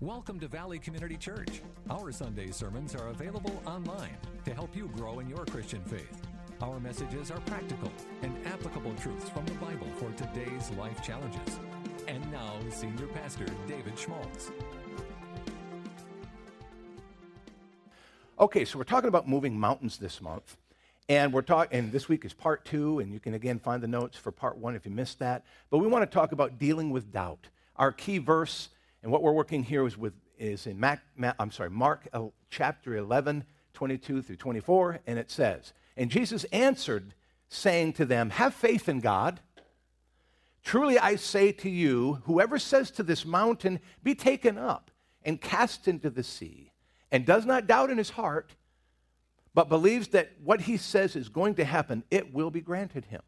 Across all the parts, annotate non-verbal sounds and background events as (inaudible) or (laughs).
Welcome to Valley Community Church. Our Sunday sermons are available online to help you grow in your Christian faith. Our messages are practical and applicable truths from the Bible for today's life challenges. And now, Senior Pastor David Schmaltz. Okay, so we're talking about moving mountains this month. And we're talking, and this week is part two, and you can again find the notes for part one if you missed that. But we want to talk about dealing with doubt. Our key verse and what we're working here is, with, is in Mac, I'm sorry, Mark uh, chapter 11, 22 through 24, and it says, And Jesus answered, saying to them, Have faith in God. Truly I say to you, whoever says to this mountain, Be taken up and cast into the sea, and does not doubt in his heart, but believes that what he says is going to happen, it will be granted him.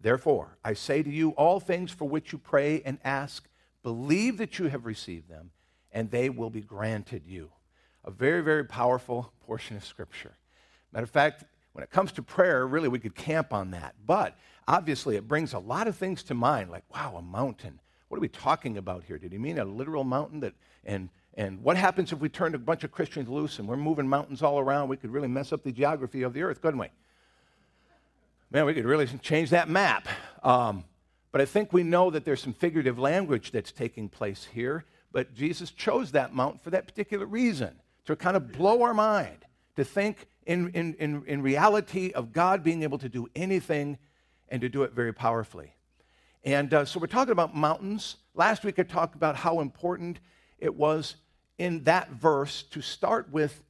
Therefore, I say to you, all things for which you pray and ask, Believe that you have received them, and they will be granted you. A very, very powerful portion of Scripture. Matter of fact, when it comes to prayer, really we could camp on that. But obviously, it brings a lot of things to mind, like, wow, a mountain. What are we talking about here? Did he mean a literal mountain? That, and, and what happens if we turned a bunch of Christians loose and we're moving mountains all around? We could really mess up the geography of the earth, couldn't we? Man, we could really change that map. Um, but I think we know that there's some figurative language that's taking place here. But Jesus chose that mountain for that particular reason to kind of blow our mind, to think in, in, in, in reality of God being able to do anything and to do it very powerfully. And uh, so we're talking about mountains. Last week I talked about how important it was in that verse to start with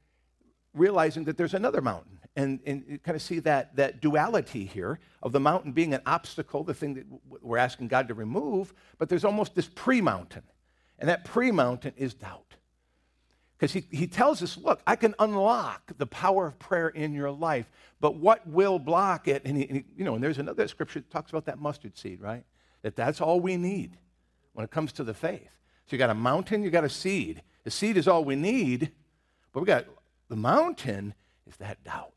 realizing that there's another mountain and, and you kind of see that, that duality here of the mountain being an obstacle, the thing that we're asking God to remove, but there's almost this pre mountain. And that pre mountain is doubt. Because he, he tells us, look, I can unlock the power of prayer in your life, but what will block it? And, he, and he, you know, and there's another scripture that talks about that mustard seed, right? That that's all we need when it comes to the faith. So you got a mountain, you got a seed. The seed is all we need, but we got the mountain is that doubt.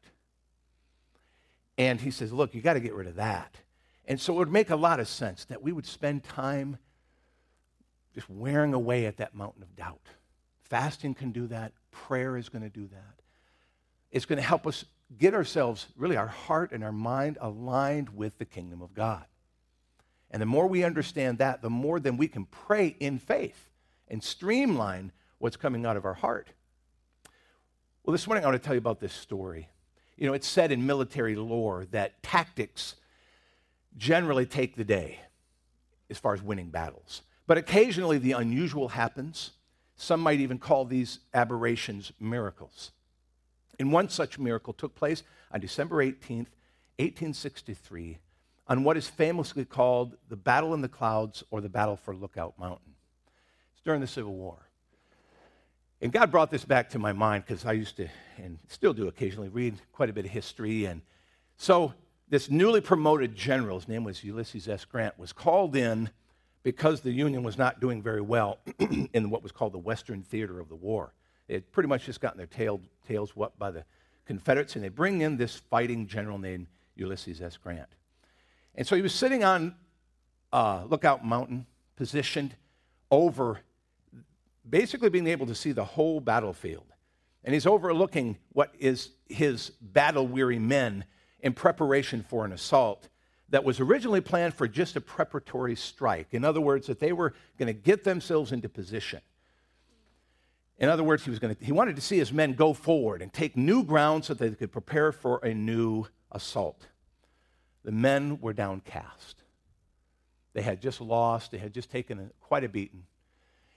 And he says, Look, you got to get rid of that. And so it would make a lot of sense that we would spend time just wearing away at that mountain of doubt. Fasting can do that, prayer is going to do that. It's going to help us get ourselves, really, our heart and our mind aligned with the kingdom of God. And the more we understand that, the more then we can pray in faith and streamline what's coming out of our heart. Well, this morning I want to tell you about this story. You know, it's said in military lore that tactics generally take the day as far as winning battles. But occasionally the unusual happens. Some might even call these aberrations miracles. And one such miracle took place on December 18th, 1863, on what is famously called the Battle in the Clouds or the Battle for Lookout Mountain. It's during the Civil War. And God brought this back to my mind because I used to, and still do occasionally, read quite a bit of history. And so this newly promoted general, his name was Ulysses S. Grant, was called in because the Union was not doing very well (clears throat) in what was called the Western Theater of the War. They had pretty much just gotten their tail, tails whooped by the Confederates, and they bring in this fighting general named Ulysses S. Grant. And so he was sitting on uh, Lookout Mountain, positioned over basically being able to see the whole battlefield. And he's overlooking what is his battle weary men in preparation for an assault that was originally planned for just a preparatory strike. In other words, that they were going to get themselves into position. In other words, he, was going to, he wanted to see his men go forward and take new ground so that they could prepare for a new assault. The men were downcast. They had just lost, they had just taken a, quite a beating.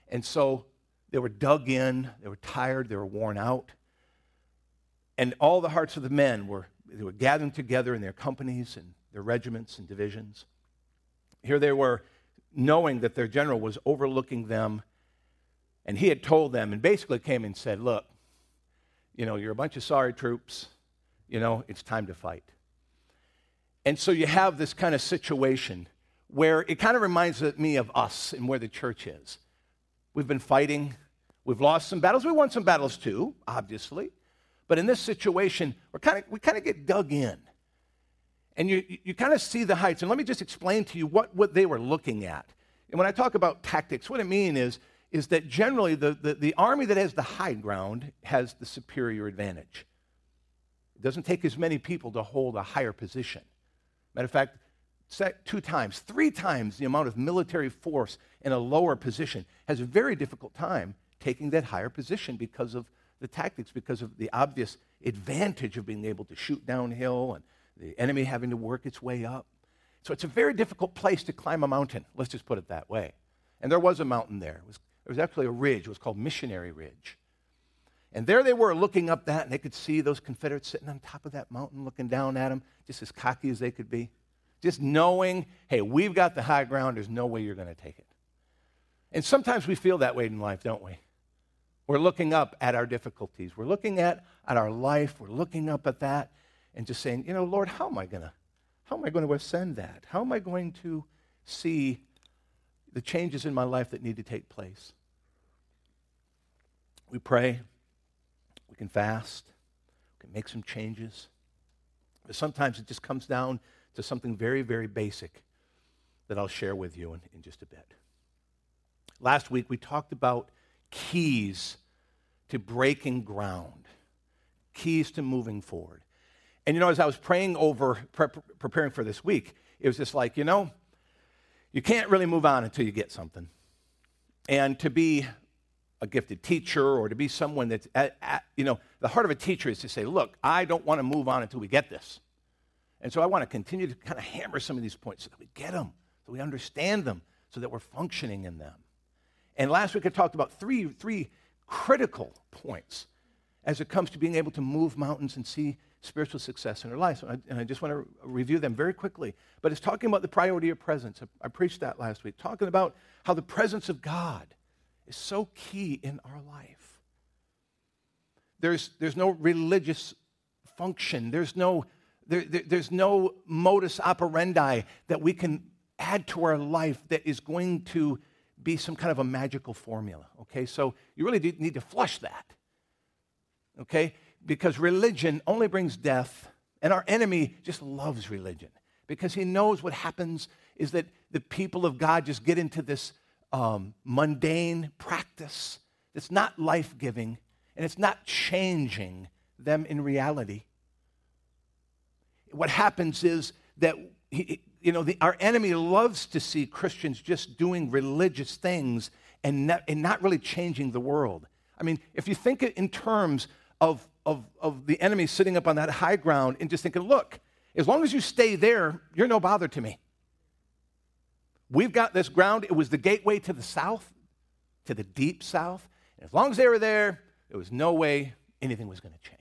And so they were dug in, they were tired, they were worn out. And all the hearts of the men were, they were gathering together in their companies and their regiments and divisions. Here they were, knowing that their general was overlooking them, and he had told them, and basically came and said, Look, you know, you're a bunch of sorry troops, you know, it's time to fight. And so you have this kind of situation where it kind of reminds me of us and where the church is. We've been fighting. We've lost some battles. We won some battles too, obviously. But in this situation, we're kind of, we kind of get dug in. And you, you kind of see the heights. And let me just explain to you what, what they were looking at. And when I talk about tactics, what I mean is is that generally the, the, the army that has the high ground has the superior advantage. It doesn't take as many people to hold a higher position. Matter of fact, two times, three times the amount of military force in a lower position has a very difficult time taking that higher position because of the tactics, because of the obvious advantage of being able to shoot downhill and the enemy having to work its way up. So it's a very difficult place to climb a mountain. Let's just put it that way. And there was a mountain there. It was, was actually a ridge. It was called Missionary Ridge. And there they were looking up that, and they could see those Confederates sitting on top of that mountain looking down at them, just as cocky as they could be. Just knowing, hey, we've got the high ground, there's no way you're going to take it. And sometimes we feel that way in life, don't we? We're looking up at our difficulties. We're looking at, at our life. We're looking up at that and just saying, you know, Lord, how am I going to how am I going to ascend that? How am I going to see the changes in my life that need to take place? We pray, we can fast, we can make some changes. But sometimes it just comes down to something very, very basic that I'll share with you in, in just a bit. Last week we talked about keys to breaking ground, keys to moving forward. And you know, as I was praying over, preparing for this week, it was just like, you know, you can't really move on until you get something. And to be a gifted teacher or to be someone that's, at, at, you know, the heart of a teacher is to say, look, I don't want to move on until we get this. And so I want to continue to kind of hammer some of these points so that we get them, so we understand them, so that we're functioning in them. And last week I talked about three, three critical points as it comes to being able to move mountains and see spiritual success in our lives. And I, and I, just want to review them very quickly. But it's talking about the priority of presence. I, I preached that last week, talking about how the presence of God is so key in our life. There's, there's no religious function, there's no, there, there, there's no modus operandi that we can add to our life that is going to be some kind of a magical formula. Okay, so you really need to flush that. Okay, because religion only brings death, and our enemy just loves religion because he knows what happens is that the people of God just get into this um, mundane practice that's not life giving and it's not changing them in reality. What happens is that you know, the, our enemy loves to see Christians just doing religious things and not, and not really changing the world. I mean, if you think in terms of of, of the enemy sitting up on that high ground and just thinking, look, as long as you stay there, you're no bother to me. We've got this ground. It was the gateway to the south, to the deep south. And as long as they were there, there was no way anything was going to change.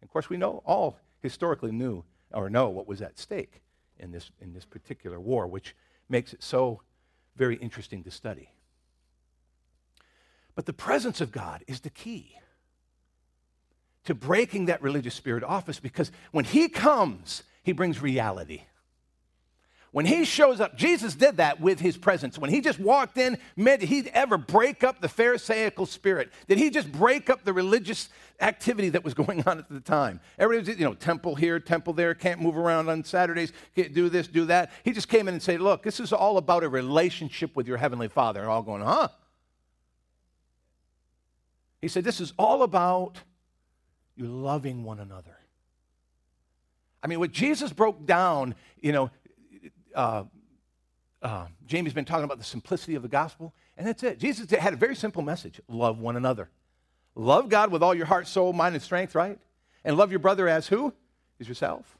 And of course, we know all historically knew or know what was at stake in this, in this particular war, which makes it so very interesting to study. But the presence of God is the key to breaking that religious spirit off us because when he comes, he brings reality. When he shows up, Jesus did that with his presence. When he just walked in, did he ever break up the Pharisaical spirit? Did he just break up the religious activity that was (laughs) going on at the time? Everybody was, you know, temple here, temple there, can't move around on Saturdays, can't do this, do that. He just came in and said, Look, this is all about a relationship with your Heavenly Father. And all going, Huh? He said, This is all about you loving one another. I mean, what Jesus broke down, you know, uh, uh, Jamie's been talking about the simplicity of the gospel, and that's it. Jesus had a very simple message love one another. Love God with all your heart, soul, mind, and strength, right? And love your brother as who? Is yourself.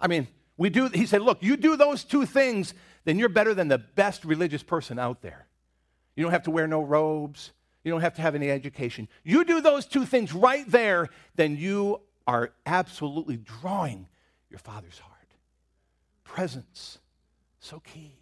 I mean, we do, he said, look, you do those two things, then you're better than the best religious person out there. You don't have to wear no robes. You don't have to have any education. You do those two things right there, then you are absolutely drawing your Father's heart. Presence, so key.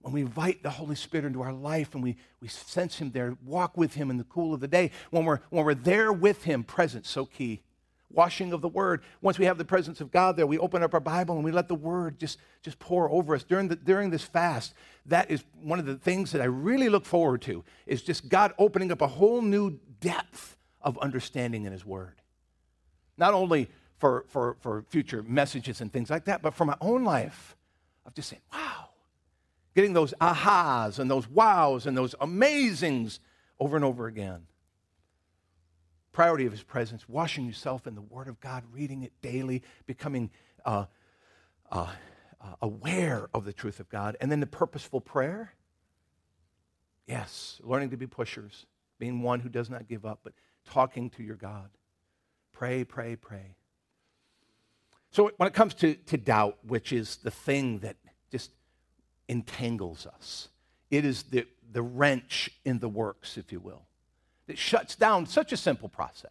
When we invite the Holy Spirit into our life and we, we sense Him there, walk with Him in the cool of the day, when we're, when we're there with Him, presence, so key washing of the word. Once we have the presence of God there, we open up our Bible and we let the word just, just pour over us during, the, during this fast. That is one of the things that I really look forward to is just God opening up a whole new depth of understanding in his word. Not only for, for, for future messages and things like that, but for my own life of just saying, wow, getting those ahas and those wows and those amazings over and over again. Priority of his presence, washing yourself in the Word of God, reading it daily, becoming uh, uh, uh, aware of the truth of God. And then the purposeful prayer. Yes, learning to be pushers, being one who does not give up, but talking to your God. Pray, pray, pray. So when it comes to, to doubt, which is the thing that just entangles us, it is the, the wrench in the works, if you will, that shuts down such a simple process.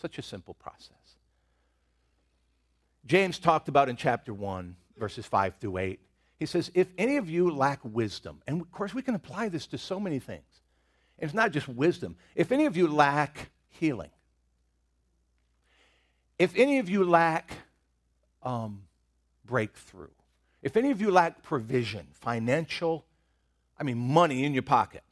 Such a simple process. James talked about in chapter 1, verses 5 through 8. He says, If any of you lack wisdom, and of course we can apply this to so many things, it's not just wisdom. If any of you lack healing, if any of you lack um, breakthrough, if any of you lack provision, financial, I mean, money in your pocket,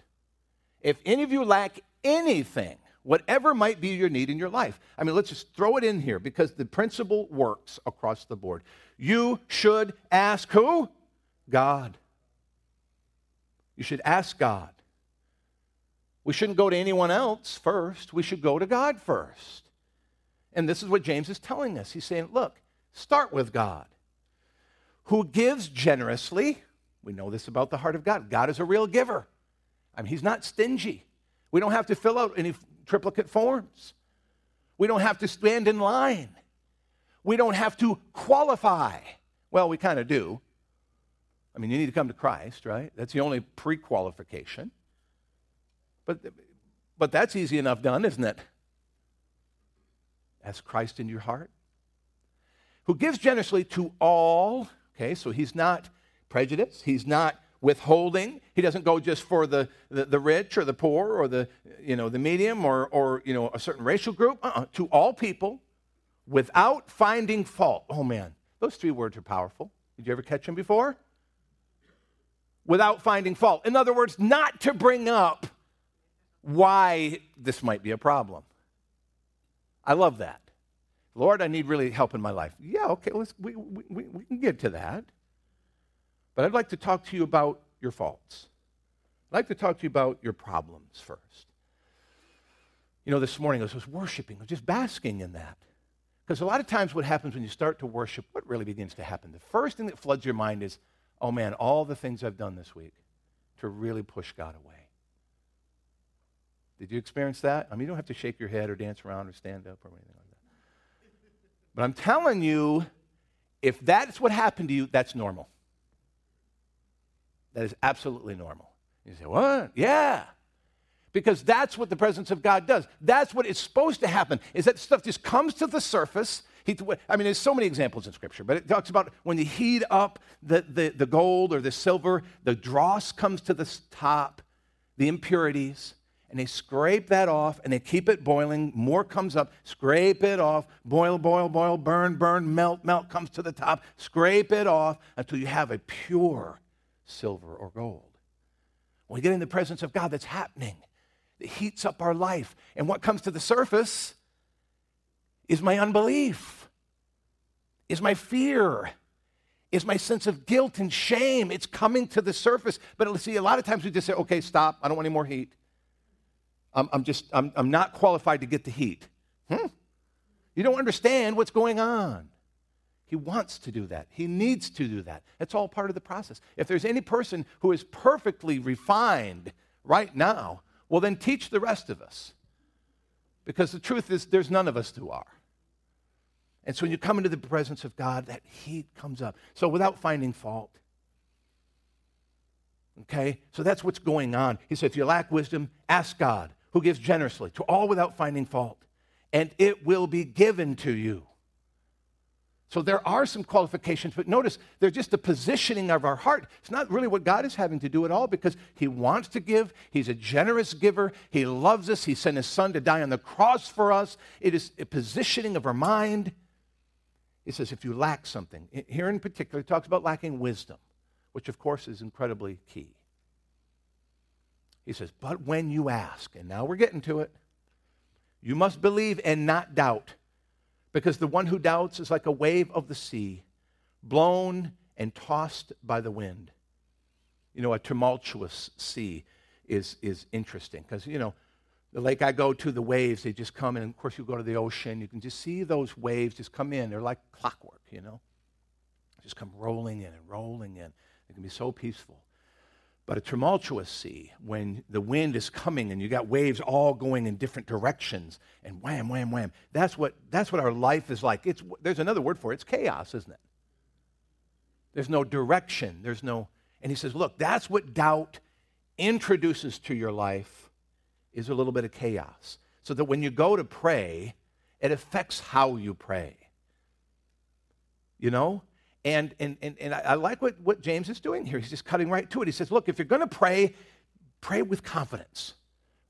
if any of you lack anything, whatever might be your need in your life, I mean, let's just throw it in here because the principle works across the board. You should ask who? God. You should ask God. We shouldn't go to anyone else first. We should go to God first. And this is what James is telling us. He's saying, look, start with God, who gives generously. We know this about the heart of God. God is a real giver. I mean, He's not stingy. We don't have to fill out any triplicate forms. We don't have to stand in line. We don't have to qualify. Well, we kind of do. I mean, you need to come to Christ, right? That's the only pre qualification. But, but that's easy enough done, isn't it? Ask Christ in your heart. Who gives generously to all, okay, so he's not prejudiced, he's not withholding. He doesn't go just for the, the, the, rich or the poor or the, you know, the medium or, or you know, a certain racial group. Uh-uh. To all people without finding fault. Oh man, those three words are powerful. Did you ever catch them before? Without finding fault. In other words, not to bring up why this might be a problem. I love that. Lord, I need really help in my life. Yeah, okay, let's, we, we, we can get to that. But I'd like to talk to you about your faults. I'd like to talk to you about your problems first. You know, this morning I was worshiping, I was just basking in that. Because a lot of times what happens when you start to worship, what really begins to happen? The first thing that floods your mind is, oh man, all the things I've done this week to really push God away. Did you experience that? I mean, you don't have to shake your head or dance around or stand up or anything like that. But I'm telling you, if that's what happened to you, that's normal. That is absolutely normal. You say, what? Yeah. Because that's what the presence of God does. That's what is supposed to happen, is that stuff just comes to the surface. He, I mean, there's so many examples in Scripture, but it talks about when you heat up the, the, the gold or the silver, the dross comes to the top, the impurities, and they scrape that off and they keep it boiling. More comes up, scrape it off, boil, boil, boil, burn, burn, melt, melt comes to the top, scrape it off until you have a pure silver or gold. When we get in the presence of God, that's happening. It heats up our life. And what comes to the surface is my unbelief, is my fear, is my sense of guilt and shame. It's coming to the surface. But see, a lot of times we just say, okay, stop. I don't want any more heat. I'm, I'm just, I'm, I'm not qualified to get the heat. Hmm? You don't understand what's going on. He wants to do that. He needs to do that. It's all part of the process. If there's any person who is perfectly refined right now, well, then teach the rest of us. Because the truth is, there's none of us who are. And so when you come into the presence of God, that heat comes up. So without finding fault. Okay? So that's what's going on. He said, if you lack wisdom, ask God who gives generously to all without finding fault, and it will be given to you. So there are some qualifications, but notice they're just the positioning of our heart. It's not really what God is having to do at all because He wants to give. He's a generous giver. He loves us. He sent His Son to die on the cross for us. It is a positioning of our mind. He says, if you lack something, here in particular, he talks about lacking wisdom, which of course is incredibly key. He says, But when you ask, and now we're getting to it, you must believe and not doubt, because the one who doubts is like a wave of the sea, blown and tossed by the wind. You know, a tumultuous sea is, is interesting because, you know, the lake I go to, the waves, they just come in. And of course, you go to the ocean, you can just see those waves just come in. They're like clockwork, you know, just come rolling in and rolling in. It can be so peaceful. But a tumultuous sea, when the wind is coming and you got waves all going in different directions and wham, wham, wham, that's what, that's what our life is like. It's, there's another word for it. It's chaos, isn't it? There's no direction. There's no, and he says, look, that's what doubt introduces to your life is a little bit of chaos. So that when you go to pray, it affects how you pray. You know? And, and, and, and I like what, what James is doing here. He's just cutting right to it. He says, look, if you're going to pray, pray with confidence.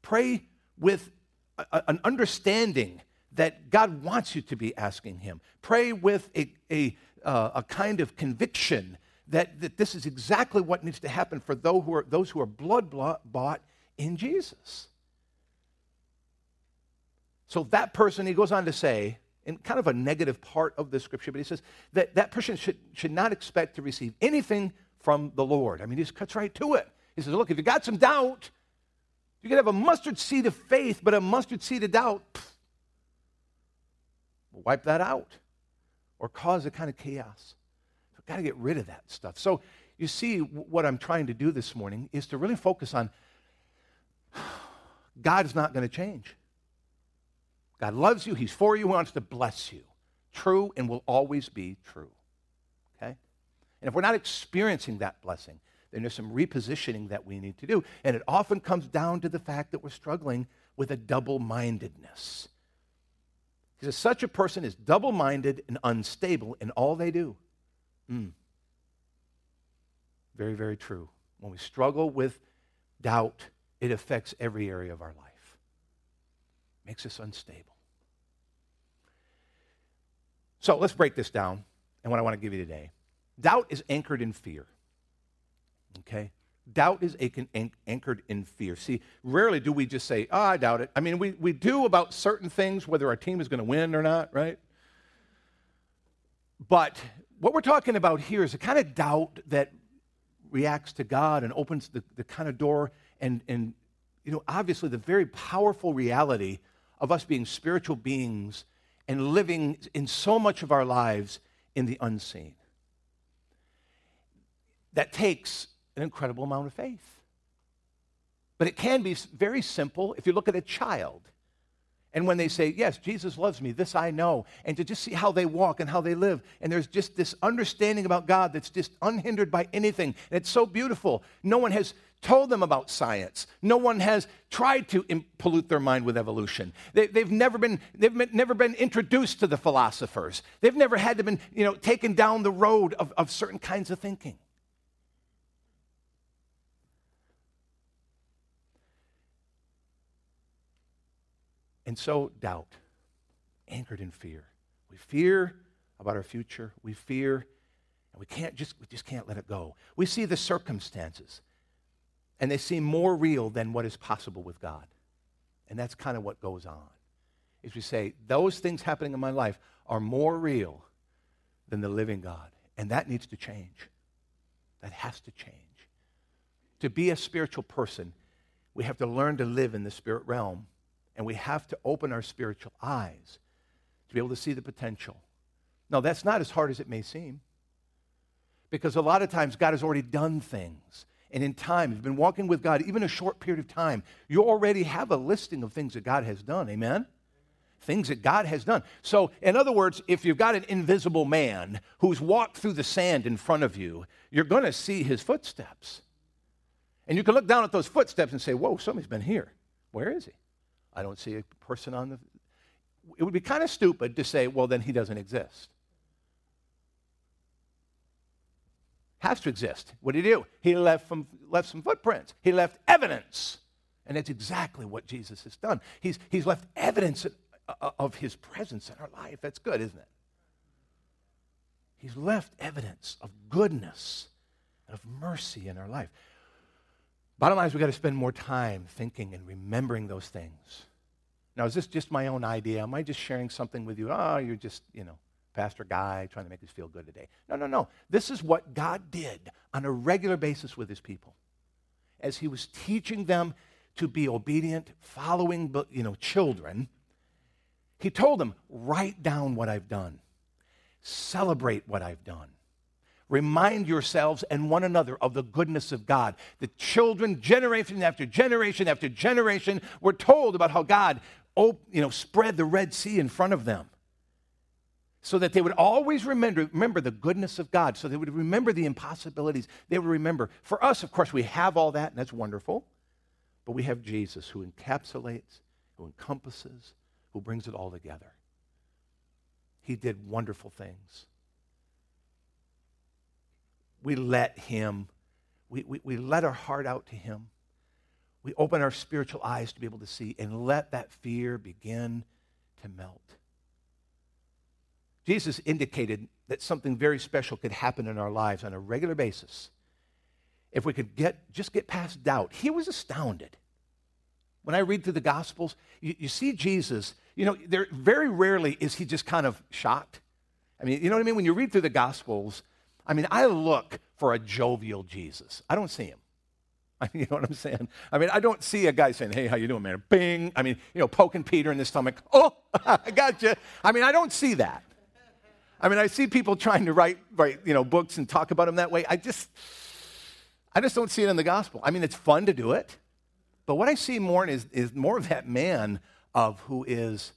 Pray with a, an understanding that God wants you to be asking Him. Pray with a, a, uh, a kind of conviction that, that this is exactly what needs to happen for those who are, those who are blood bought in Jesus. So that person, he goes on to say, in kind of a negative part of the scripture, but he says that that person should, should not expect to receive anything from the Lord. I mean, he just cuts right to it. He says, Look, if you got some doubt, you can have a mustard seed of faith, but a mustard seed of doubt, pff, wipe that out or cause a kind of chaos. So, got to get rid of that stuff. So, you see, what I'm trying to do this morning is to really focus on (sighs) God is not going to change. God loves you, He's for you, He wants to bless you. True and will always be true. Okay? And if we're not experiencing that blessing, then there's some repositioning that we need to do. And it often comes down to the fact that we're struggling with a double mindedness. Because such a person is double minded and unstable in all they do. Mm. Very, very true. When we struggle with doubt, it affects every area of our life, makes us unstable. So let's break this down and what I want to give you today. Doubt is anchored in fear. Okay? Doubt is anchored in fear. See, rarely do we just say, oh, I doubt it. I mean, we, we do about certain things, whether our team is going to win or not, right? But what we're talking about here is a kind of doubt that reacts to God and opens the, the kind of door and, and, you know, obviously the very powerful reality of us being spiritual beings and living in so much of our lives in the unseen. That takes an incredible amount of faith. But it can be very simple if you look at a child. And when they say, Yes, Jesus loves me, this I know, and to just see how they walk and how they live, and there's just this understanding about God that's just unhindered by anything. And it's so beautiful. No one has told them about science. No one has tried to pollute their mind with evolution. They, have never been, they've been, never been introduced to the philosophers. They've never had to been, you know, taken down the road of, of certain kinds of thinking. And so, doubt, anchored in fear. We fear about our future. We fear, and we can't just, we just can't let it go. We see the circumstances and they seem more real than what is possible with God. And that's kind of what goes on. Is we say, those things happening in my life are more real than the living God. And that needs to change. That has to change. To be a spiritual person, we have to learn to live in the spirit realm. And we have to open our spiritual eyes to be able to see the potential. Now, that's not as hard as it may seem. Because a lot of times God has already done things and in time, if you've been walking with God even a short period of time, you already have a listing of things that God has done. Amen? Things that God has done. So, in other words, if you've got an invisible man who's walked through the sand in front of you, you're going to see his footsteps. And you can look down at those footsteps and say, Whoa, somebody's been here. Where is he? I don't see a person on the. It would be kind of stupid to say, Well, then he doesn't exist. has to exist. What did he do? He left, from, left some footprints, he left evidence. And that's exactly what Jesus has done. He's, he's left evidence of, uh, uh, of his presence in our life. That's good, isn't it? He's left evidence of goodness of mercy in our life. Bottom line is, we've got to spend more time thinking and remembering those things. Now, is this just my own idea? Am I just sharing something with you? Oh, you're just, you know, Pastor Guy trying to make us feel good today. No, no, no. This is what God did on a regular basis with his people. As he was teaching them to be obedient, following you know, children, he told them, write down what I've done. Celebrate what I've done. Remind yourselves and one another of the goodness of God. The children, generation after generation after generation, were told about how God you know, spread the Red Sea in front of them so that they would always remember, remember the goodness of God, so they would remember the impossibilities. They would remember. For us, of course, we have all that, and that's wonderful. But we have Jesus who encapsulates, who encompasses, who brings it all together. He did wonderful things. We let Him, we, we, we let our heart out to Him. We open our spiritual eyes to be able to see and let that fear begin to melt. Jesus indicated that something very special could happen in our lives on a regular basis if we could get, just get past doubt. He was astounded. When I read through the Gospels, you, you see Jesus, you know, there, very rarely is he just kind of shocked. I mean, you know what I mean? When you read through the Gospels, I mean, I look for a jovial Jesus. I don't see him. I (laughs) mean, you know what I'm saying? I mean, I don't see a guy saying, hey, how you doing, man? Bing. I mean, you know, poking Peter in the stomach. (laughs) Oh, (laughs) I got you. I mean, I don't see that. I mean, I see people trying to write, write, you know, books and talk about him that way. I just, I just don't see it in the gospel. I mean, it's fun to do it, but what I see more is, is more of that man of who is,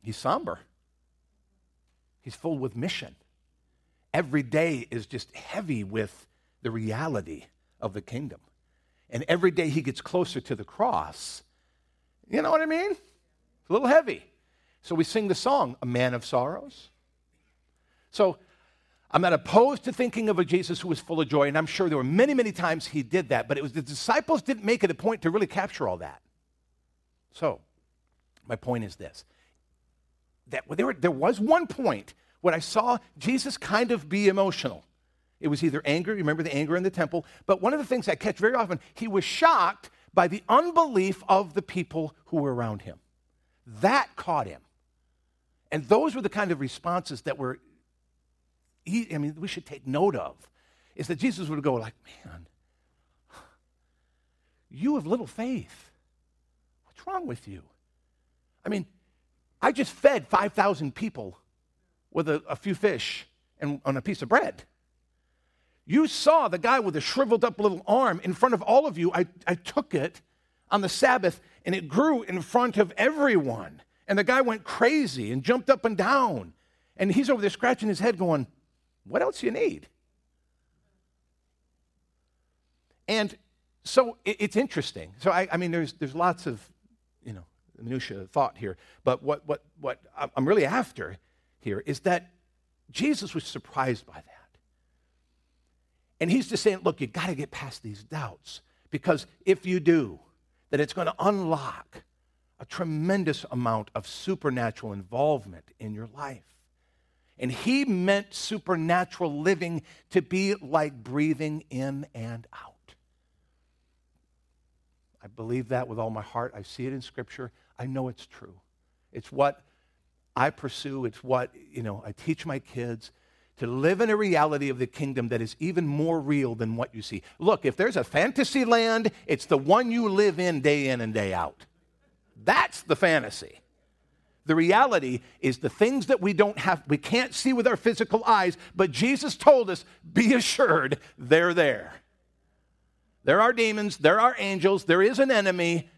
he's somber. He's full with mission. Every day is just heavy with the reality of the kingdom. And every day he gets closer to the cross. You know what I mean? It's a little heavy. So we sing the song, A Man of Sorrows so I'm not opposed to thinking of a Jesus who was full of joy, and I'm sure there were many, many times he did that, but it was the disciples didn't make it a point to really capture all that. So, my point is this that there, there was one point when I saw Jesus kind of be emotional. It was either anger, you remember the anger in the temple, but one of the things I catch very often, he was shocked by the unbelief of the people who were around him. That caught him. And those were the kind of responses that were I mean, we should take note of is that Jesus would go like, man, you have little faith. What's wrong with you? I mean, I just fed 5,000 people with a, a few fish and on a piece of bread. You saw the guy with a shriveled up little arm in front of all of you. I, I took it on the Sabbath and it grew in front of everyone. And the guy went crazy and jumped up and down. And he's over there scratching his head going, what else you need? And so it, it's interesting. So I, I, mean, there's there's lots of you know minutia thought here, but what what what I'm really after here is that Jesus was surprised by that, and he's just saying, look, you got to get past these doubts because if you do, that it's going to unlock a tremendous amount of supernatural involvement in your life. And he meant supernatural living to be like breathing in and out. I believe that with all my heart. I see it in Scripture. I know it's true. It's what I pursue, it's what, you know, I teach my kids to live in a reality of the kingdom that is even more real than what you see. Look, if there's a fantasy land, it's the one you live in day in and day out. That's the fantasy. The reality is the things that we don't have, we can't see with our physical eyes, but Jesus told us, be assured they're there. There are demons, there are angels, there is an enemy,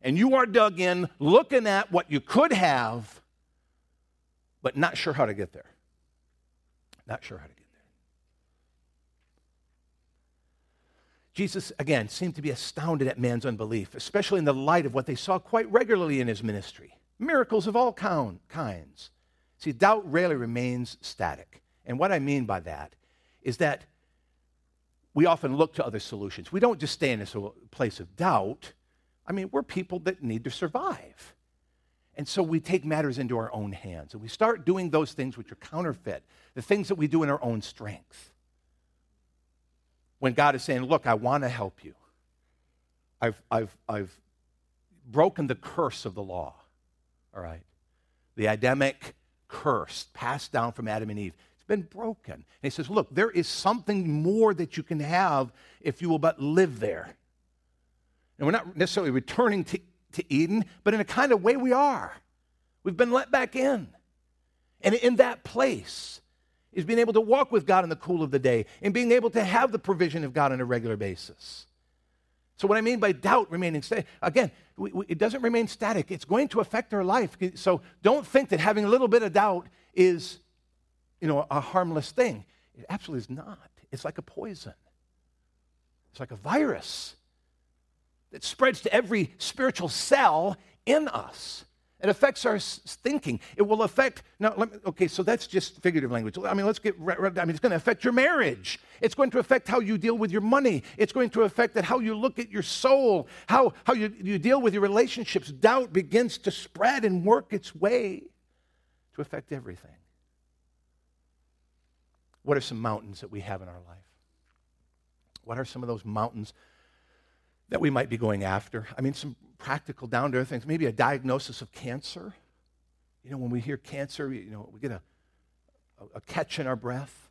and you are dug in looking at what you could have, but not sure how to get there. Not sure how to get there. Jesus, again, seemed to be astounded at man's unbelief, especially in the light of what they saw quite regularly in his ministry miracles of all kinds. See, doubt rarely remains static. And what I mean by that is that we often look to other solutions. We don't just stay in this place of doubt. I mean, we're people that need to survive. And so we take matters into our own hands and we start doing those things which are counterfeit, the things that we do in our own strength. When God is saying, Look, I want to help you, I've, I've, I've broken the curse of the law all right? The Adamic curse passed down from Adam and Eve. It's been broken. And he says, Look, there is something more that you can have if you will but live there. And we're not necessarily returning to, to Eden, but in a kind of way we are. We've been let back in. And in that place is being able to walk with God in the cool of the day and being able to have the provision of God on a regular basis. So, what I mean by doubt remaining static, again, we, we, it doesn't remain static. It's going to affect our life. So, don't think that having a little bit of doubt is, you know, a harmless thing. It absolutely is not. It's like a poison, it's like a virus that spreads to every spiritual cell in us. It affects our thinking. It will affect, now, me, okay, so that's just figurative language. I mean, let's get, I mean, it's going to affect your marriage. It's going to affect how you deal with your money. It's going to affect how you look at your soul, how, how you, you deal with your relationships. Doubt begins to spread and work its way to affect everything. What are some mountains that we have in our life? What are some of those mountains that we might be going after? I mean, some practical, down to earth things. Maybe a diagnosis of cancer. You know, when we hear cancer, you know, we get a, a, catch in our breath.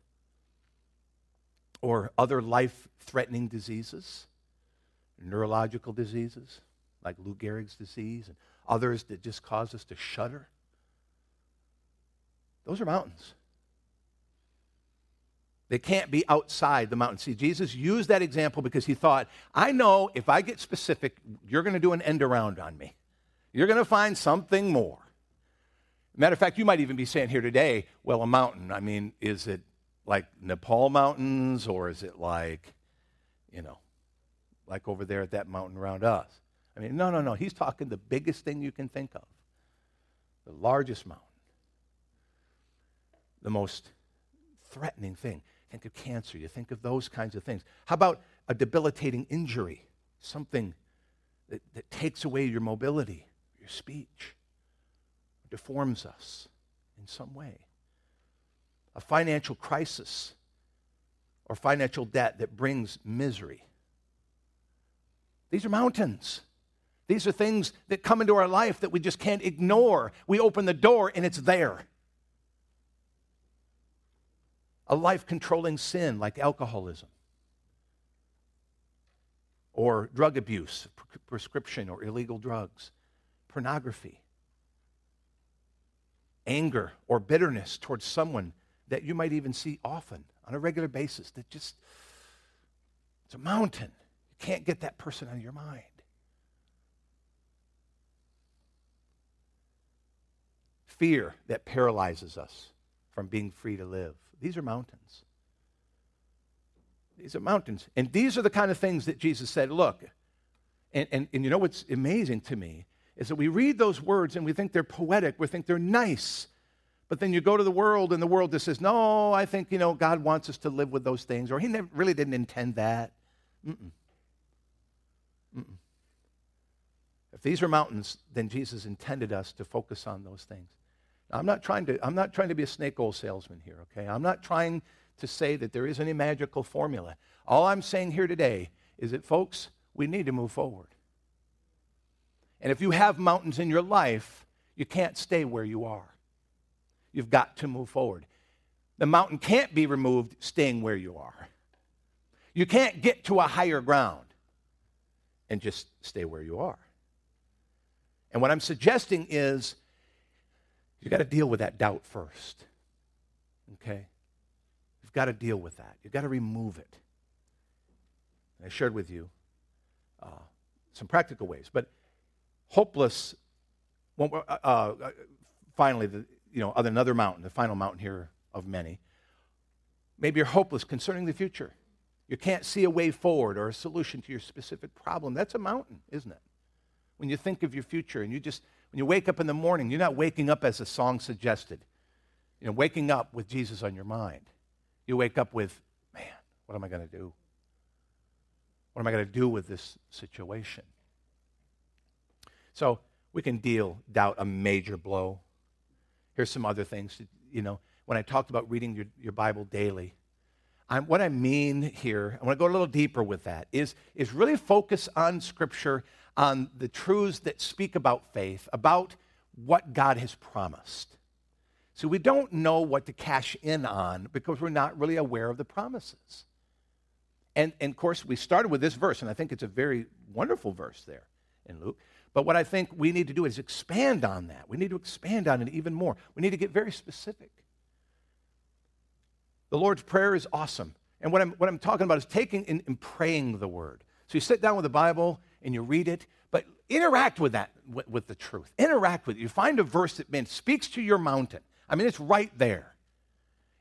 Or other life threatening diseases, neurological diseases like Lou Gehrig's disease, and others that just cause us to shudder. Those are mountains. They can't be outside the mountain. See, Jesus used that example because he thought, I know if I get specific, you're going to do an end around on me. You're going to find something more. Matter of fact, you might even be saying here today, well, a mountain. I mean, is it like Nepal mountains or is it like, you know, like over there at that mountain around us? I mean, no, no, no. He's talking the biggest thing you can think of, the largest mountain, the most threatening thing think of cancer, you think of those kinds of things. How about a debilitating injury, something that, that takes away your mobility, your speech, deforms us in some way? A financial crisis or financial debt that brings misery. These are mountains. These are things that come into our life that we just can't ignore. We open the door and it's there a life controlling sin like alcoholism or drug abuse, prescription or illegal drugs, pornography, anger or bitterness towards someone that you might even see often on a regular basis that just, it's a mountain. You can't get that person out of your mind. Fear that paralyzes us from being free to live. These are mountains. These are mountains. And these are the kind of things that Jesus said, look, and, and, and you know what's amazing to me is that we read those words and we think they're poetic, we think they're nice. But then you go to the world and the world just says, no, I think, you know, God wants us to live with those things, or he never, really didn't intend that. Mm-mm. Mm-mm. If these are mountains, then Jesus intended us to focus on those things. I'm not trying to, I'm not trying to be a snake oil salesman here, okay? I'm not trying to say that there is any magical formula. All I'm saying here today is that, folks, we need to move forward. And if you have mountains in your life, you can't stay where you are. You've got to move forward. The mountain can't be removed staying where you are. You can't get to a higher ground and just stay where you are. And what I'm suggesting is You've got to deal with that doubt first. Okay? You've got to deal with that. You've got to remove it. I shared with you uh, some practical ways, but hopeless. Well, uh, uh, finally, the, you know, other another mountain, the final mountain here of many. Maybe you're hopeless concerning the future. You can't see a way forward or a solution to your specific problem. That's a mountain, isn't it? When you think of your future and you just when you wake up in the morning, you're not waking up as the song suggested. You know, waking up with Jesus on your mind. You wake up with, man, what am I going to do? What am I going to do with this situation? So we can deal doubt a major blow. Here's some other things. You know, when I talked about reading your, your Bible daily, I'm, what I mean here, I want to go a little deeper with that, is, is really focus on Scripture on the truths that speak about faith, about what God has promised. So we don't know what to cash in on because we're not really aware of the promises. And, and of course, we started with this verse, and I think it's a very wonderful verse there in Luke. But what I think we need to do is expand on that. We need to expand on it even more. We need to get very specific. The Lord's Prayer is awesome. And what I'm, what I'm talking about is taking and, and praying the word. So you sit down with the Bible and you read it, but interact with that, with, with the truth. Interact with it. You find a verse that man, speaks to your mountain. I mean, it's right there.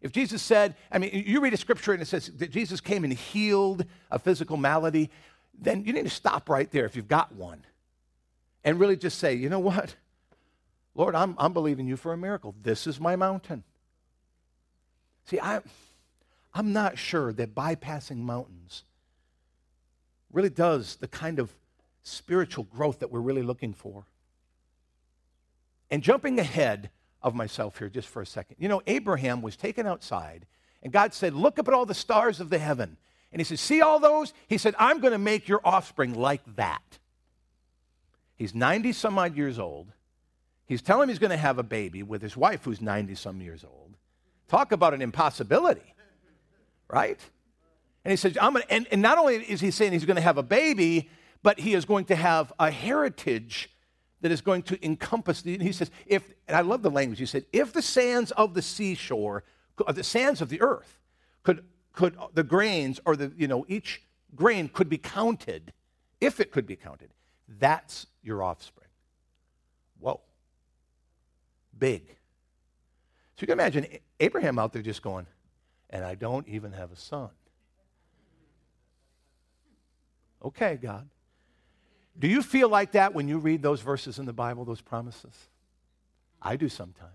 If Jesus said, I mean, you read a scripture and it says that Jesus came and healed a physical malady, then you need to stop right there if you've got one and really just say, you know what? Lord, I'm, I'm believing you for a miracle. This is my mountain. See, I, I'm not sure that bypassing mountains really does the kind of spiritual growth that we're really looking for. And jumping ahead of myself here just for a second. You know, Abraham was taken outside, and God said, Look up at all the stars of the heaven. And he said, See all those? He said, I'm going to make your offspring like that. He's 90 some odd years old. He's telling him he's going to have a baby with his wife who's 90 some years old. Talk about an impossibility, right? And he says, I'm gonna, and, and not only is he saying he's going to have a baby, but he is going to have a heritage that is going to encompass the, he says, if, and I love the language, he said, if the sands of the seashore, uh, the sands of the earth, could, could uh, the grains or the, you know, each grain could be counted, if it could be counted, that's your offspring. Whoa. Big. So you can imagine Abraham out there just going, and I don't even have a son. Okay, God. Do you feel like that when you read those verses in the Bible, those promises? I do sometimes.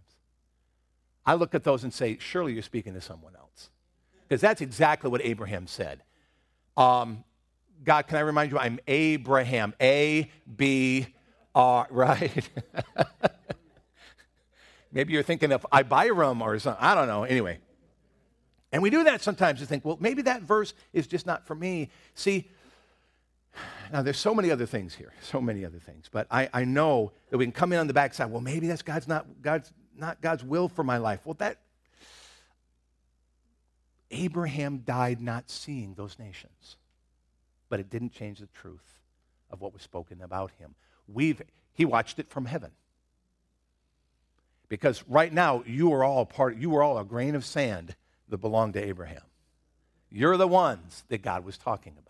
I look at those and say, surely you're speaking to someone else. Because that's exactly what Abraham said. Um, God, can I remind you, I'm Abraham. A, B, R, (laughs) right? maybe you're thinking of Abiram or something. I don't know. Anyway. And we do that sometimes to think, well, maybe that verse is just not for me. See, now, there's so many other things here, so many other things. But I, I know that we can come in on the backside. Well, maybe that's God's not God's not God's will for my life. Well, that Abraham died not seeing those nations, but it didn't change the truth of what was spoken about him. We've he watched it from heaven. Because right now you are all part, you are all a grain of sand that belonged to Abraham. You're the ones that God was talking about.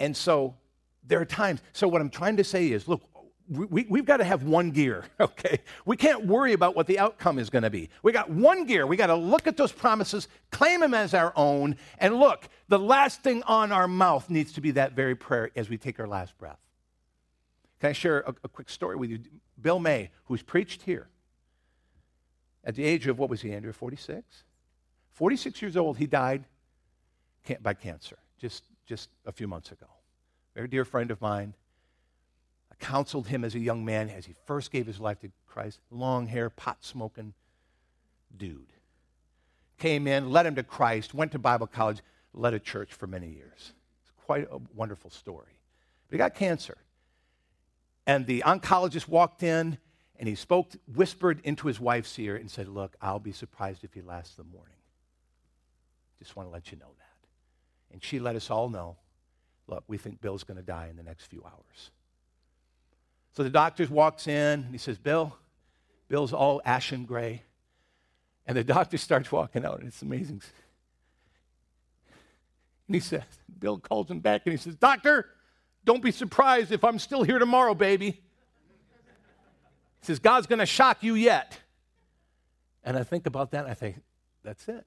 And so there are times. So what I'm trying to say is look, we, we've got to have one gear, (laughs) okay? We can't worry about what the outcome is going to be. We got one gear. We got to look at those promises, claim them as our own, and look, the last thing on our mouth needs to be that very prayer as we take our last breath. Can I share a, a quick story with you? Bill May, who's preached here at the age of, what was he, Andrew, 46? 46 years old, he died by cancer, just just a few months ago. Very dear friend of mine. I counseled him as a young man as he first gave his life to Christ. Long hair, pot smoking dude. Came in, led him to Christ, went to Bible college, led a church for many years. It's quite a wonderful story. But he got cancer. And the oncologist walked in and he spoke, whispered into his wife's ear and said, Look, I'll be surprised if he lasts the morning. Just want to let you know that. And she let us all know look, we think Bill's going to die in the next few hours. So the doctor walks in and he says, Bill, Bill's all ashen gray. And the doctor starts walking out, and it's amazing. And he says, Bill calls him back and he says, Doctor, don't be surprised if I'm still here tomorrow, baby. He says, God's going to shock you yet. And I think about that and I think, that's it.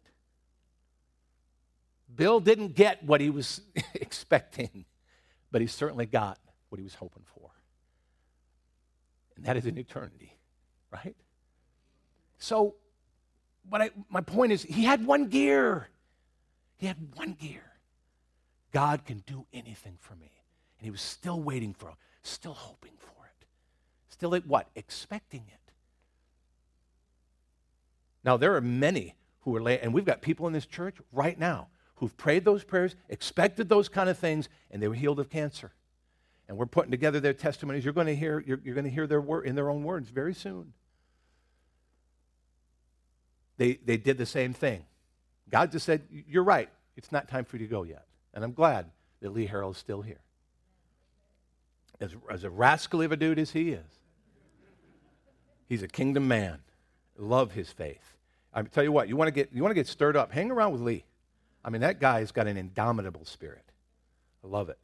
Bill didn't get what he was (laughs) expecting, but he certainly got what he was hoping for. And that is an eternity, right? So, what I, my point is, he had one gear. He had one gear. God can do anything for me. And he was still waiting for it, still hoping for it. Still at what? Expecting it. Now, there are many who are and we've got people in this church right now who've prayed those prayers, expected those kind of things, and they were healed of cancer. And we're putting together their testimonies. You're going to hear, you're, you're going to hear their word in their own words very soon. they, they did the same thing. God just said, You're right. It's not time for you to go yet. And I'm glad that Lee Harrell is still here. As, as a rascally of a dude as he is, he's a kingdom man. Love his faith. I tell you what, you want to get you want to get stirred up. Hang around with Lee. I mean, that guy's got an indomitable spirit. I love it.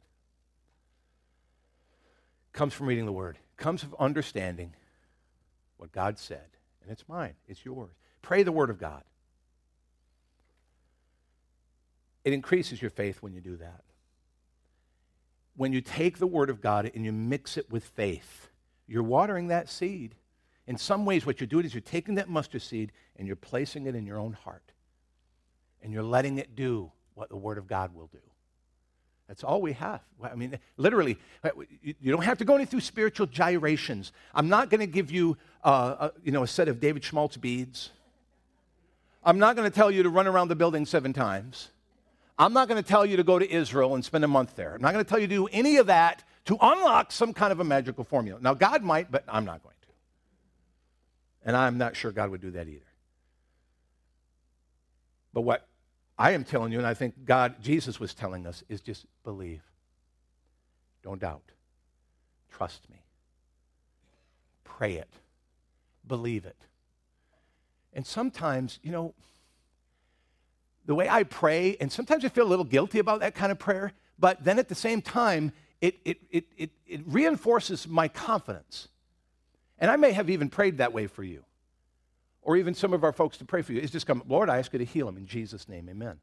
Comes from reading the Word. Comes from understanding what God said, and it's mine. It's yours. Pray the Word of God. It increases your faith when you do that. When you take the Word of God and you mix it with faith, you're watering that seed. In some ways, what you're doing is you're taking that mustard seed and you're placing it in your own heart. And you're letting it do what the Word of God will do. That's all we have. I mean, literally, you don't have to go any through spiritual gyrations. I'm not going to give you, uh, a, you know, a set of David Schmaltz beads. I'm not going to tell you to run around the building seven times. I'm not going to tell you to go to Israel and spend a month there. I'm not going to tell you to do any of that to unlock some kind of a magical formula. Now, God might, but I'm not going to. And I'm not sure God would do that either. But what I am telling you, and I think God, Jesus was telling us, is just believe. Don't doubt. Trust me. Pray it. Believe it. And sometimes, you know, the way I pray, and sometimes I feel a little guilty about that kind of prayer, but then at the same time, it, it, it, it, reinforces my confidence. And I may have even prayed that way for you, or even some of our folks to pray for you. It's just come, Lord, I ask you to heal him in Jesus' name, amen.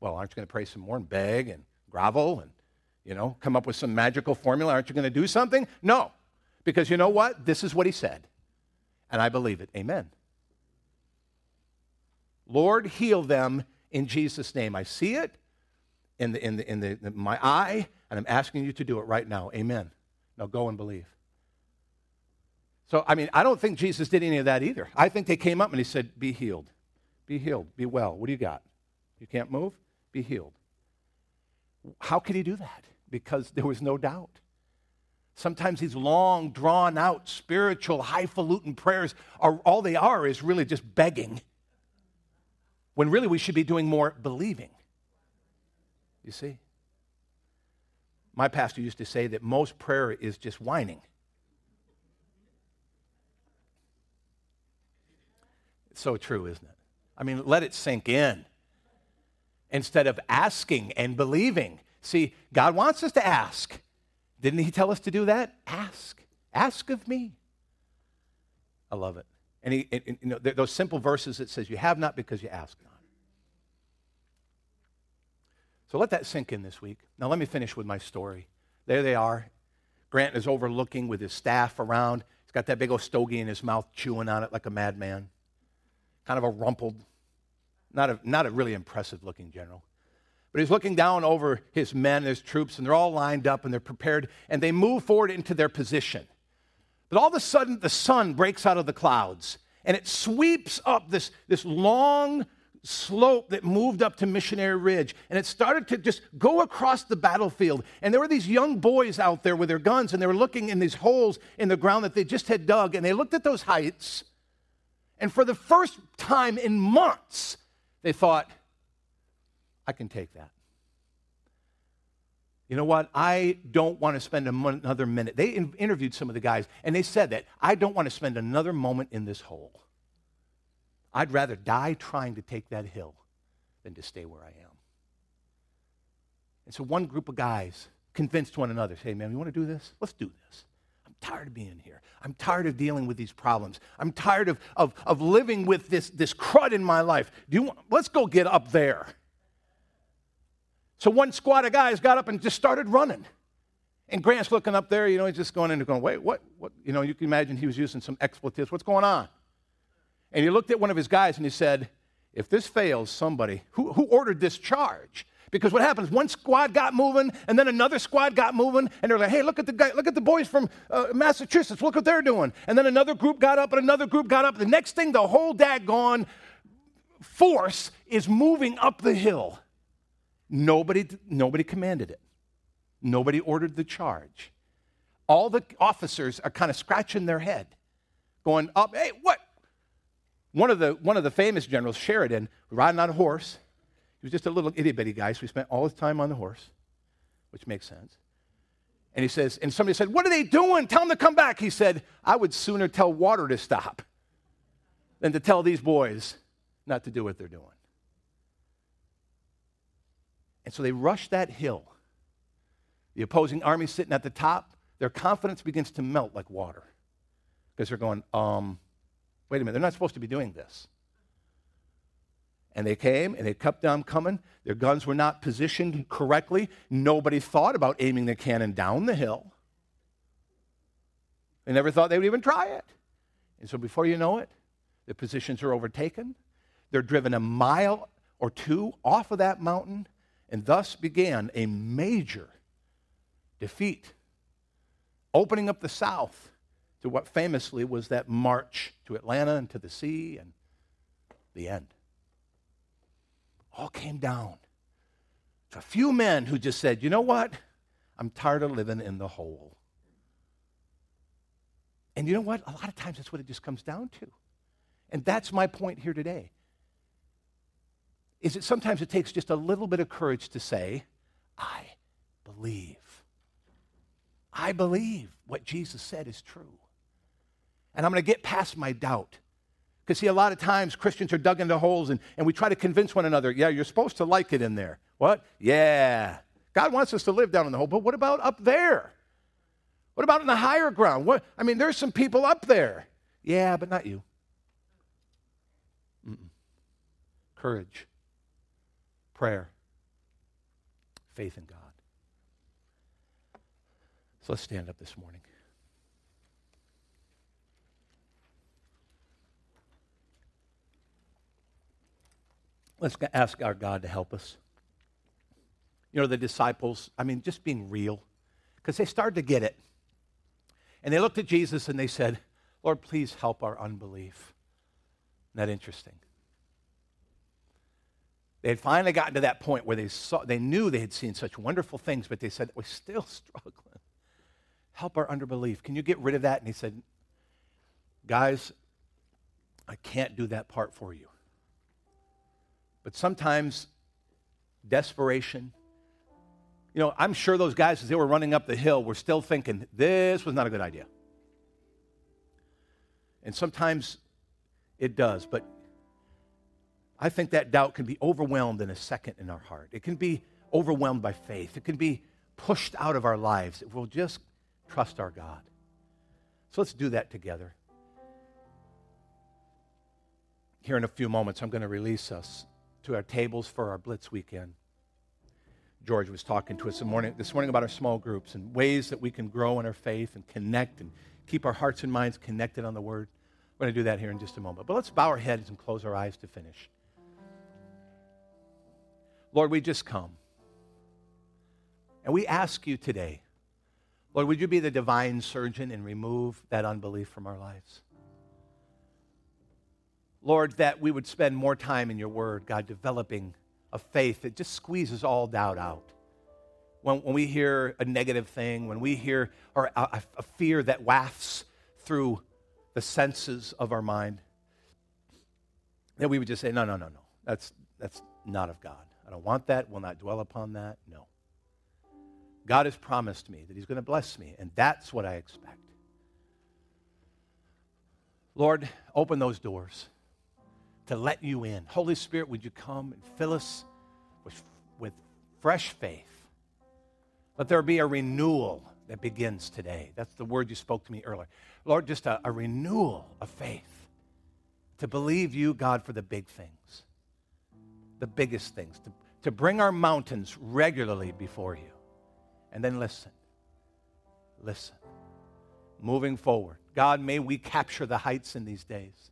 Well, aren't you going to pray some more and beg and grovel and, you know, come up with some magical formula? Aren't you going to do something? No, because you know what? This is what he said, and I believe it. Amen. Lord, heal them in Jesus' name. I see it in, the, in, the, in, the, my eye, and I'm asking you to do it right now. Amen. Now go and believe. So, I mean, I don't think Jesus did any of that either. I think they came up and he said, Be healed. Be healed. Be well. What do you got? You can't move? Be healed. How could he do that? Because there was no doubt. Sometimes these long, drawn out, spiritual, highfalutin prayers are all they are is really just begging when really we should be doing more believing. You see? My pastor used to say that most prayer is just whining. So true, isn't it? I mean, let it sink in instead of asking and believing. See, God wants us to ask. Didn't He tell us to do that? Ask. Ask of me. I love it. And, he, and, you know, those simple verses that says, You have not because you ask not. So let that sink in this week. Now, let me finish with my story. There they are. Grant is overlooking with his staff around. He's got that big old stogie in his mouth, chewing on it like a madman. Kind of a rumpled, not a, not a really impressive looking general. But he's looking down over his men, his troops, and they're all lined up and they're prepared, and they move forward into their position. But all of a sudden, the sun breaks out of the clouds and it sweeps up this, this long slope that moved up to Missionary Ridge. And it started to just go across the battlefield. And there were these young boys out there with their guns, and they were looking in these holes in the ground that they just had dug. And they looked at those heights. And for the first time in months, they thought, I can take that. You know what? I don't want to spend another minute. They in- interviewed some of the guys, and they said that I don't want to spend another moment in this hole. I'd rather die trying to take that hill than to stay where I am. And so one group of guys convinced one another, hey, man, you want to do this? Let's do this. Tired of being here. I'm tired of dealing with these problems. I'm tired of, of, of living with this, this crud in my life. Do you want, let's go get up there. So one squad of guys got up and just started running. And Grant's looking up there, you know, he's just going in and going, wait, what, what? You know, you can imagine he was using some expletives. What's going on? And he looked at one of his guys and he said, if this fails, somebody, who, who ordered this charge? Because what happens, one squad got moving, and then another squad got moving, and they're like, hey, look at the guy, look at the boys from uh, Massachusetts, look what they're doing. And then another group got up, and another group got up. The next thing, the whole daggone force is moving up the hill. Nobody, nobody commanded it. Nobody ordered the charge. All the officers are kind of scratching their head, going up, hey, what? One of the, one of the famous generals, Sheridan, riding on a horse. He was just a little itty bitty guy, so he spent all his time on the horse, which makes sense. And he says, and somebody said, What are they doing? Tell them to come back. He said, I would sooner tell water to stop than to tell these boys not to do what they're doing. And so they rush that hill. The opposing army sitting at the top, their confidence begins to melt like water because they're going, um, wait a minute, they're not supposed to be doing this. And they came and they kept on coming. Their guns were not positioned correctly. Nobody thought about aiming the cannon down the hill. They never thought they would even try it. And so before you know it, the positions are overtaken. They're driven a mile or two off of that mountain, and thus began a major defeat, opening up the South to what famously was that march to Atlanta and to the sea and the end all came down to a few men who just said, you know what? I'm tired of living in the hole. And you know what? A lot of times that's what it just comes down to. And that's my point here today. Is that sometimes it takes just a little bit of courage to say, I believe. I believe what Jesus said is true. And I'm going to get past my doubt. Because, see, a lot of times Christians are dug into holes and, and we try to convince one another, yeah, you're supposed to like it in there. What? Yeah. God wants us to live down in the hole, but what about up there? What about in the higher ground? What? I mean, there's some people up there. Yeah, but not you. Mm-mm. Courage, prayer, faith in God. So let's stand up this morning. Let's ask our God to help us. You know, the disciples, I mean, just being real, because they started to get it. And they looked at Jesus and they said, Lord, please help our unbelief. Isn't that interesting? They had finally gotten to that point where they, saw, they knew they had seen such wonderful things, but they said, We're still (laughs) struggling. Help our unbelief. Can you get rid of that? And he said, Guys, I can't do that part for you. But sometimes desperation, you know, I'm sure those guys, as they were running up the hill, were still thinking, this was not a good idea. And sometimes it does, but I think that doubt can be overwhelmed in a second in our heart. It can be overwhelmed by faith. It can be pushed out of our lives if we'll just trust our God. So let's do that together. Here in a few moments, I'm going to release us to our tables for our Blitz weekend. George was talking to us this morning, this morning about our small groups and ways that we can grow in our faith and connect and keep our hearts and minds connected on the Word. We're going to do that here in just a moment. But let's bow our heads and close our eyes to finish. Lord, we just come. And we ask you today, Lord, would you be the divine surgeon and remove that unbelief from our lives? Lord, that we would spend more time in your word, God, developing a faith that just squeezes all doubt out. When, when we hear a negative thing, when we hear or a, a fear that wafts through the senses of our mind, that we would just say, no, no, no, no. That's, that's not of God. I don't want that. Will not dwell upon that. No. God has promised me that He's going to bless me, and that's what I expect. Lord, open those doors to let you in. Holy Spirit, would you come and fill us with, with fresh faith? Let there be a renewal that begins today. That's the word you spoke to me earlier. Lord, just a, a renewal of faith to believe you, God, for the big things, the biggest things, to, to bring our mountains regularly before you. And then listen. Listen. Moving forward. God, may we capture the heights in these days.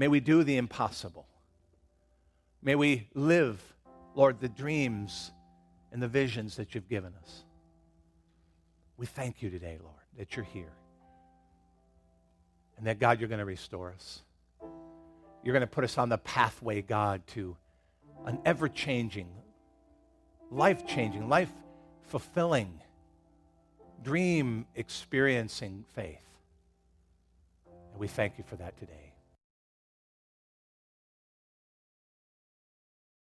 May we do the impossible. May we live, Lord, the dreams and the visions that you've given us. We thank you today, Lord, that you're here. And that, God, you're going to restore us. You're going to put us on the pathway, God, to an ever changing, life changing, life fulfilling, dream experiencing faith. And we thank you for that today.